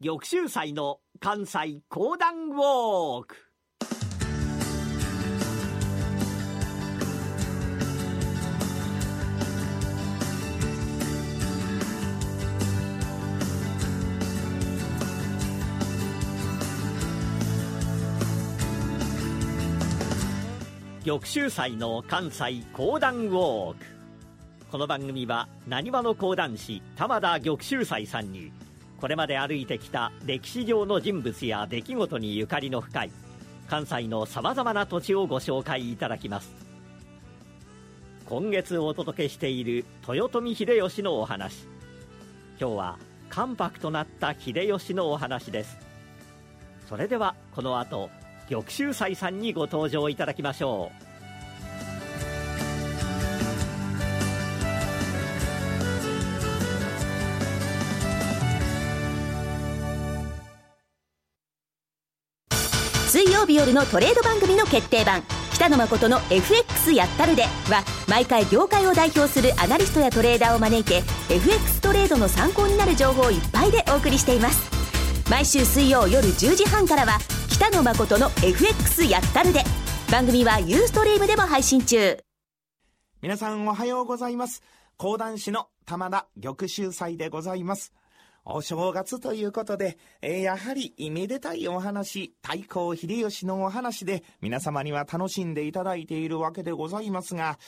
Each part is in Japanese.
玉州祭の関西講談ウォーク。玉州祭の関西講談ウォーク。この番組はなにわの講談師玉田玉州祭さんにこれまで歩いてきた歴史上の人物や出来事にゆかりの深い関西のさまざまな土地をご紹介いただきます。今月お届けしている豊臣秀吉のお話。今日は関白となった秀吉のお話です。それではこの後玉州斎さんにご登場いただきましょう。日夜のトレード番組の決定版。北野誠の FX やったるで。は毎回業界を代表するアナリストやトレーダーを招いて FX トレードの参考になる情報をいっぱいでお送りしています。毎週水曜夜10時半からは北野誠の FX やったるで。番組はユーストリームでも配信中。皆さんおはようございます。講談師の玉田玉秀祭でございます。お正月ということで、えー、やはりめでたいお話、太閤秀吉のお話で皆様には楽しんでいただいているわけでございますが、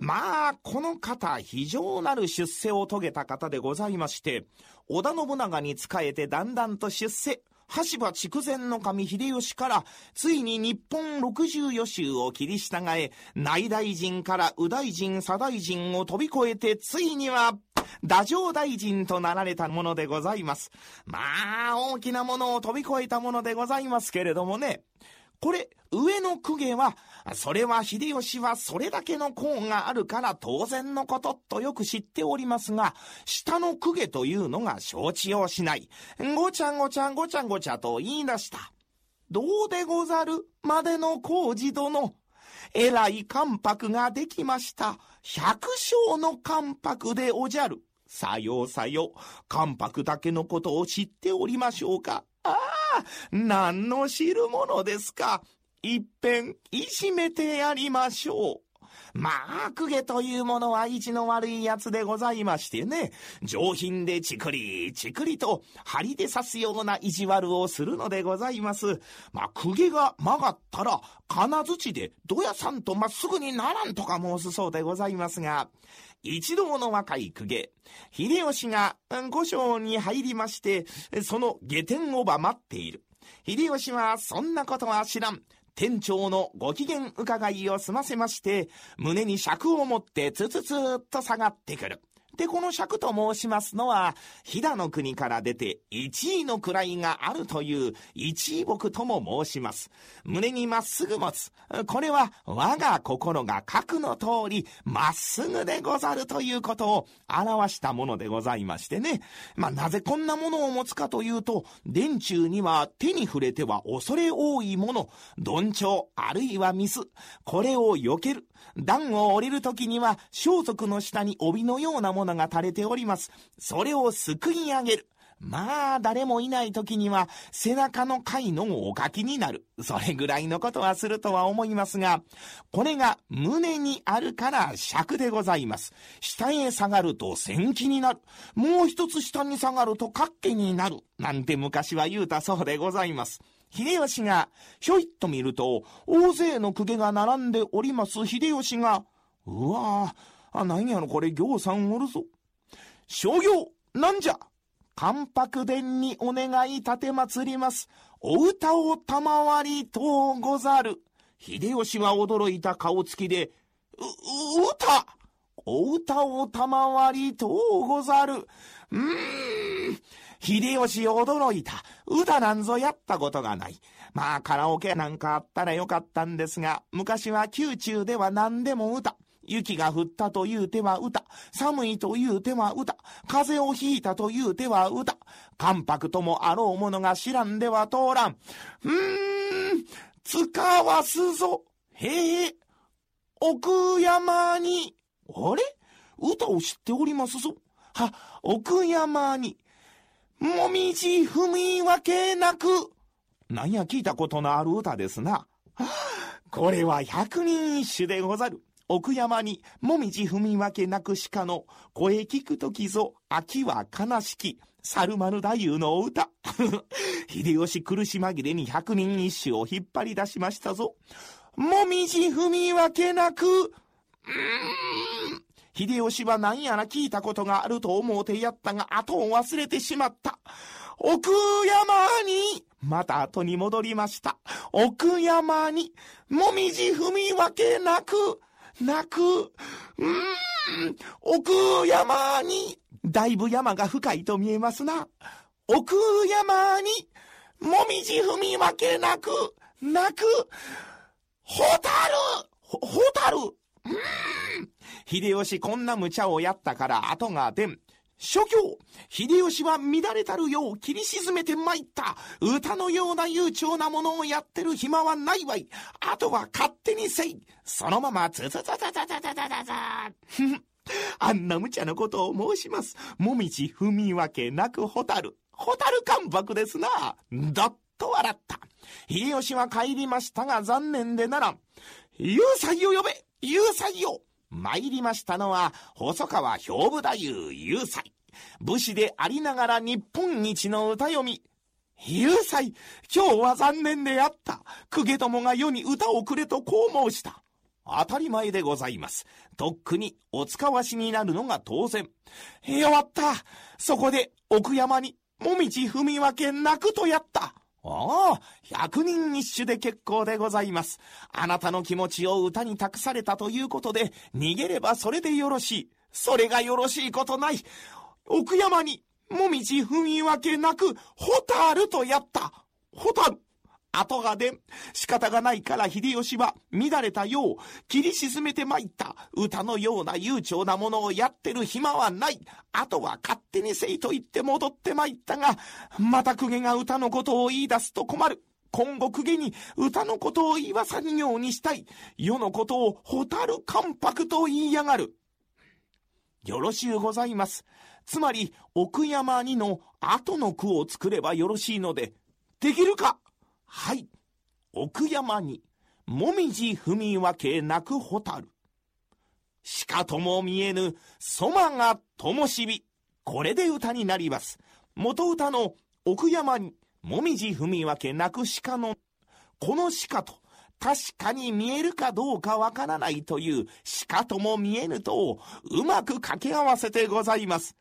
まあ、この方、非常なる出世を遂げた方でございまして、織田信長に仕えてだんだんと出世、羽柴筑前の神秀吉から、ついに日本六十余州を切り従え、内大臣から右大臣、左大臣を飛び越えて、ついには、太政大臣となられたものでございます。まあ、大きなものを飛び越えたものでございますけれどもね、これ、上の公家は、それは秀吉はそれだけの功があるから当然のこととよく知っておりますが、下の公家というのが承知をしない。ごちゃごちゃごちゃごちゃと言い出した。どうでござる？までの工事殿。えらい関白ができました。百姓の関白でおじゃる。さようさよう。関白だけのことを知っておりましょうか。ああ、何の知るものですか。いっぺん、いじめてやりましょう。まあ、公家というものは意地の悪いやつでございましてね、上品でちくりちくりと針で刺すような意地悪をするのでございます。まあ、公家が曲がったら、金槌でどやさんとまっすぐにならんとか申すそうでございますが、一同の若い公家、秀吉が御所に入りまして、その下天をば待っている。秀吉はそんなことは知らん。店長のご機嫌伺いを済ませまして、胸に尺を持ってつつつっと下がってくる。で、この尺と申しますのは、飛騨の国から出て一位の位があるという一位木とも申します。胸にまっすぐ持つ。これは我が心が核の通りまっすぐでござるということを表したものでございましてね。まあ、なぜこんなものを持つかというと、電柱には手に触れては恐れ多いもの、鈍調あるいはミス。これを避ける。段を降りるときには装束の下に帯のようなものが垂れております。それをすくい上げる。まあ、誰もいない時には、背中の貝のおかきになる。それぐらいのことはするとは思いますが、これが胸にあるから尺でございます。下へ下がると戦気になる。もう一つ下に下がると活気になる。なんて昔は言うたそうでございます。秀吉が、ひょいっと見ると、大勢の公家が並んでおります秀吉が、うわぁ、あ、何やろこれ行さんおるぞ。商業、なんじゃ関白殿にお願い立て祭ります。お歌を賜りとうござる。秀吉は驚いた顔つきで、う、う歌お歌を賜りとうござる。うーん。秀吉驚いた。歌なんぞやったことがない。まあカラオケなんかあったらよかったんですが、昔は宮中では何でも歌。雪が降ったという手は歌。寒いという手は歌。風邪をひいたという手は歌。関白ともあろうものが知らんでは通らん。うーん、使わすぞ。へえ、奥山に。あれ？歌を知っておりますぞ。は、奥山に。もみじ踏み分けなく。なんや聞いたことのある歌ですな。これは百人一首でござる。奥山にもみじ踏み分けなく鹿の声聞くときぞ秋は悲しき猿丸太夫の歌。秀吉苦し紛れに百人一首を引っ張り出しましたぞ。もみじ踏み分けなく、うーん。秀吉は何やら聞いたことがあると思うてやったが後を忘れてしまった。奥山に、また後に戻りました。奥山に、もみじ踏み分けなく、泣く、うーん、奥山に、だいぶ山が深いと見えますな。奥山に、もみじ踏み分けなく、泣く、ホタルホタルうーん。秀吉こんな無茶をやったから後が出ん。諸教、秀吉は乱れたるよう切り沈めて参った。歌のような悠長なものをやってる暇はないわい。あとは勝手にせい。そのままズズズズズズズズズ。あんな無茶なことを申します。もみじ踏み分けなくホタル。ホタル関白ですな。どっと笑った。秀吉は帰りましたが残念でならん。雄才を呼べ雄才を参りましたのは、細川兵部太夫雄才。武士でありながら日本一の歌読み。雄才、今日は残念であった。公家どもが世に歌をくれとこう申した。当たり前でございます。とっくにお使わしになるのが当然。弱った。そこで奥山にもみじ踏み分け泣くとやった。おお、百人一首で結構でございます。あなたの気持ちを歌に託されたということで、逃げればそれでよろしい。それがよろしいことない。奥山に、もみじ踏み分けなく、ホタルとやった。ホタル。後が出ん。仕方がないから秀吉は乱れたよう、切り沈めて参った。歌のような悠長なものをやってる暇はない。あとは勝手にせいと言って戻って参ったが、また公家が歌のことを言い出すと困る。今後公家に歌のことを言わさんようにしたい。世のことを蛍関白と言いやがる。よろしゅうございます。つまり、奥山にの後の句を作ればよろしいので、できるかはい。奥山に、もみじ踏み分け泣くホタル。しかとも見えぬ、そまがともしび。これで歌になります。元歌の奥山に、もみじ踏み分け泣く鹿の、この鹿と、確かに見えるかどうかわからないという鹿とも見えぬとうまく掛け合わせてございます。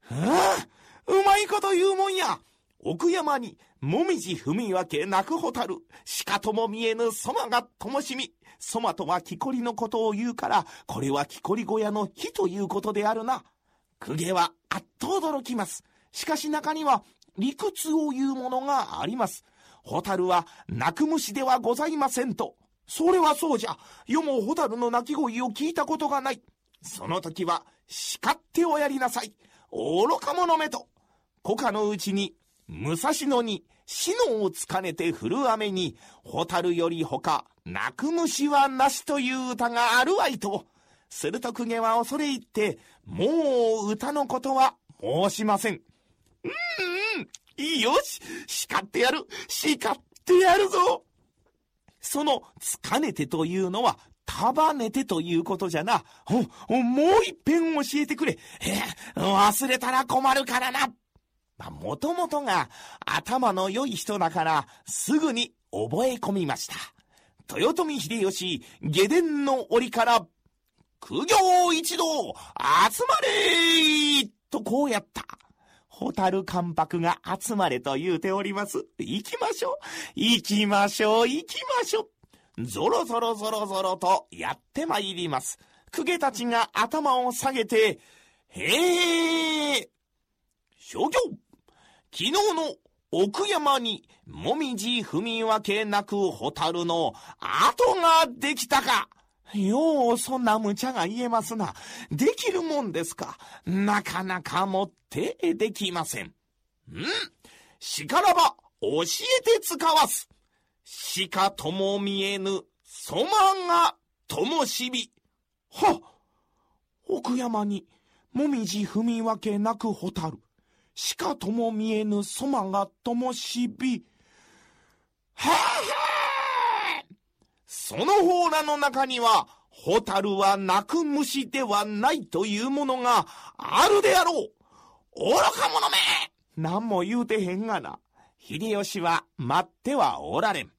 はあ、うまいこと言うもんや。奥山にもみじ踏み分け泣くホタル、しかとも見えぬそまがともしみ。そまとは木こりのことを言うから、これは木こり小屋の火ということであるな。公家はあっと驚きます。しかし中には理屈を言うものがあります。ホタルは泣く虫ではございませんと。それはそうじゃ。世もホタルの鳴き声を聞いたことがない。その時は叱っておやりなさい。愚か者めと。古家のうちに武蔵野に死のをつかねて降る雨に、蛍より他、泣く虫はなしという歌があるわいと。すると公家は恐れ入って、もう歌のことは申しません。うんうん、よし、叱ってやる、叱ってやるぞ。その、つかねてというのは、束ねてということじゃな。もう一遍教えてくれ。え忘れたら困るからな。もともとが頭の良い人だから、すぐに覚え込みました。豊臣秀吉、下殿の折から、苦行一同、集まれとこうやった。ホタル関白が集まれと言うております。行きましょう。行きましょう。行きましょう。ぞろぞろぞろぞろとやってまいります。公家たちが頭を下げて、へえ、諸行昨日の奥山にもみじ踏み分けなくホタルの跡ができたかよう、そんな無茶が言えますな。できるもんですか。なかなかもってできません。んしからば教えて使わす。しかとも見えぬ、そまがともしび。は奥山にもみじ踏み分けなくホタル。しかとも見えぬそまがともしび、ははその方らの中には、ホタルは鳴く虫ではないというものがあるであろう愚か者め何も言うてへんがな。秀吉は待ってはおられん。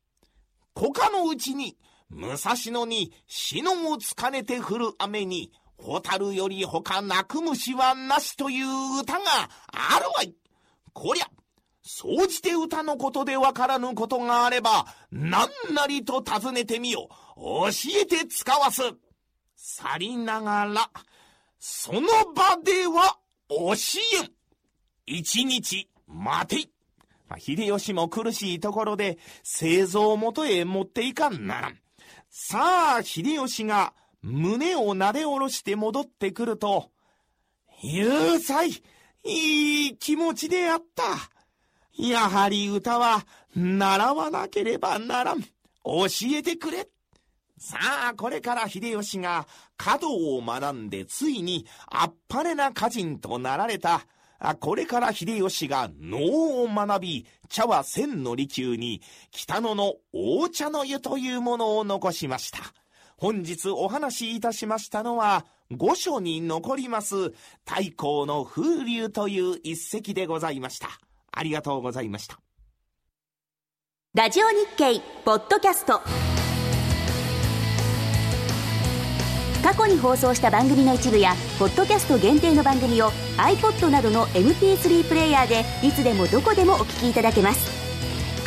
古家のうちに、武蔵野に篠をつかねて降る雨に、蛍より他泣く虫はなしという歌があるわい。こりゃ、総じて歌のことでわからぬことがあれば、何なりと尋ねてみよ。教えて使わす。去りながら、その場では教えん。一日待て。秀吉も苦しいところで製造元へ持っていかんならん。さあ、秀吉が胸をなで下ろして戻ってくると、有罪いい気持ちであった。やはり歌は習わなければならん。教えてくれ。さあ、これから秀吉が華道を学んでついにあっぱれな歌人となられた。これから秀吉が能を学び、茶は千の利休に北野の大茶の湯というものを残しました。本日お話しいたしましたのは、御所に残ります太閤の風流という一席でございました。ありがとうございました。ラジオ日経ポッドキャスト過去に放送した番組の一部やポッドキャスト限定の番組を iPod などの MP3 プレイヤーでいつでもどこでもお聞きいただけます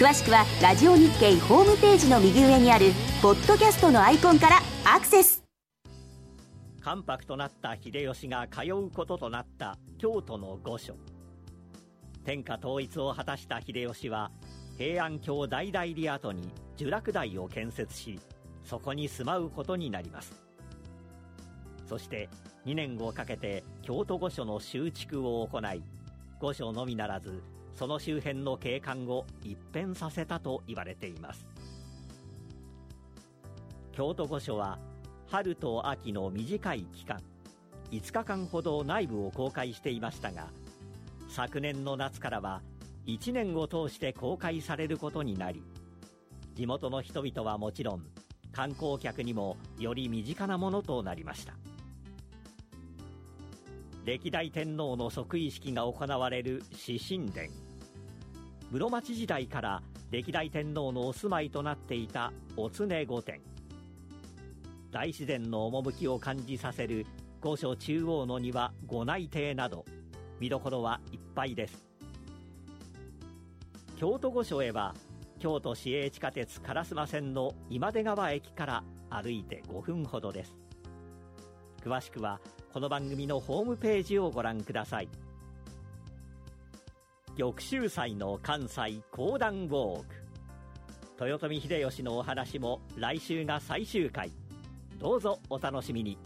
詳しくはラジオ日経ホームページの右上にあるポッドキャストのアイコンからアクセス。関白となった秀吉が通うこととなった京都の御所。天下統一を果たした秀吉は平安京大々里跡に聚楽台を建設しそこに住まうことになります。そして2年をかけて京都御所の修築を行い御所のみならずその周辺の景観を一変させたと言われています。京都御所は春と秋の短い期間5日間ほど内部を公開していましたが昨年の夏からは1年を通して公開されることになり地元の人々はもちろん観光客にもより身近なものとなりました。歴代天皇の即位式が行われる四神殿。室町時代から歴代天皇のお住まいとなっていたお常御殿。大自然の趣を感じさせる御所中央の庭御内邸など見どころはいっぱいです。京都御所へは京都市営地下鉄烏丸線の今出川駅から歩いて5分ほどです。詳しくはこの番組のホームページをご覧ください。玉州祭の関西講談ウォーク。豊臣秀吉のお話も来週が最終回。どうぞお楽しみに。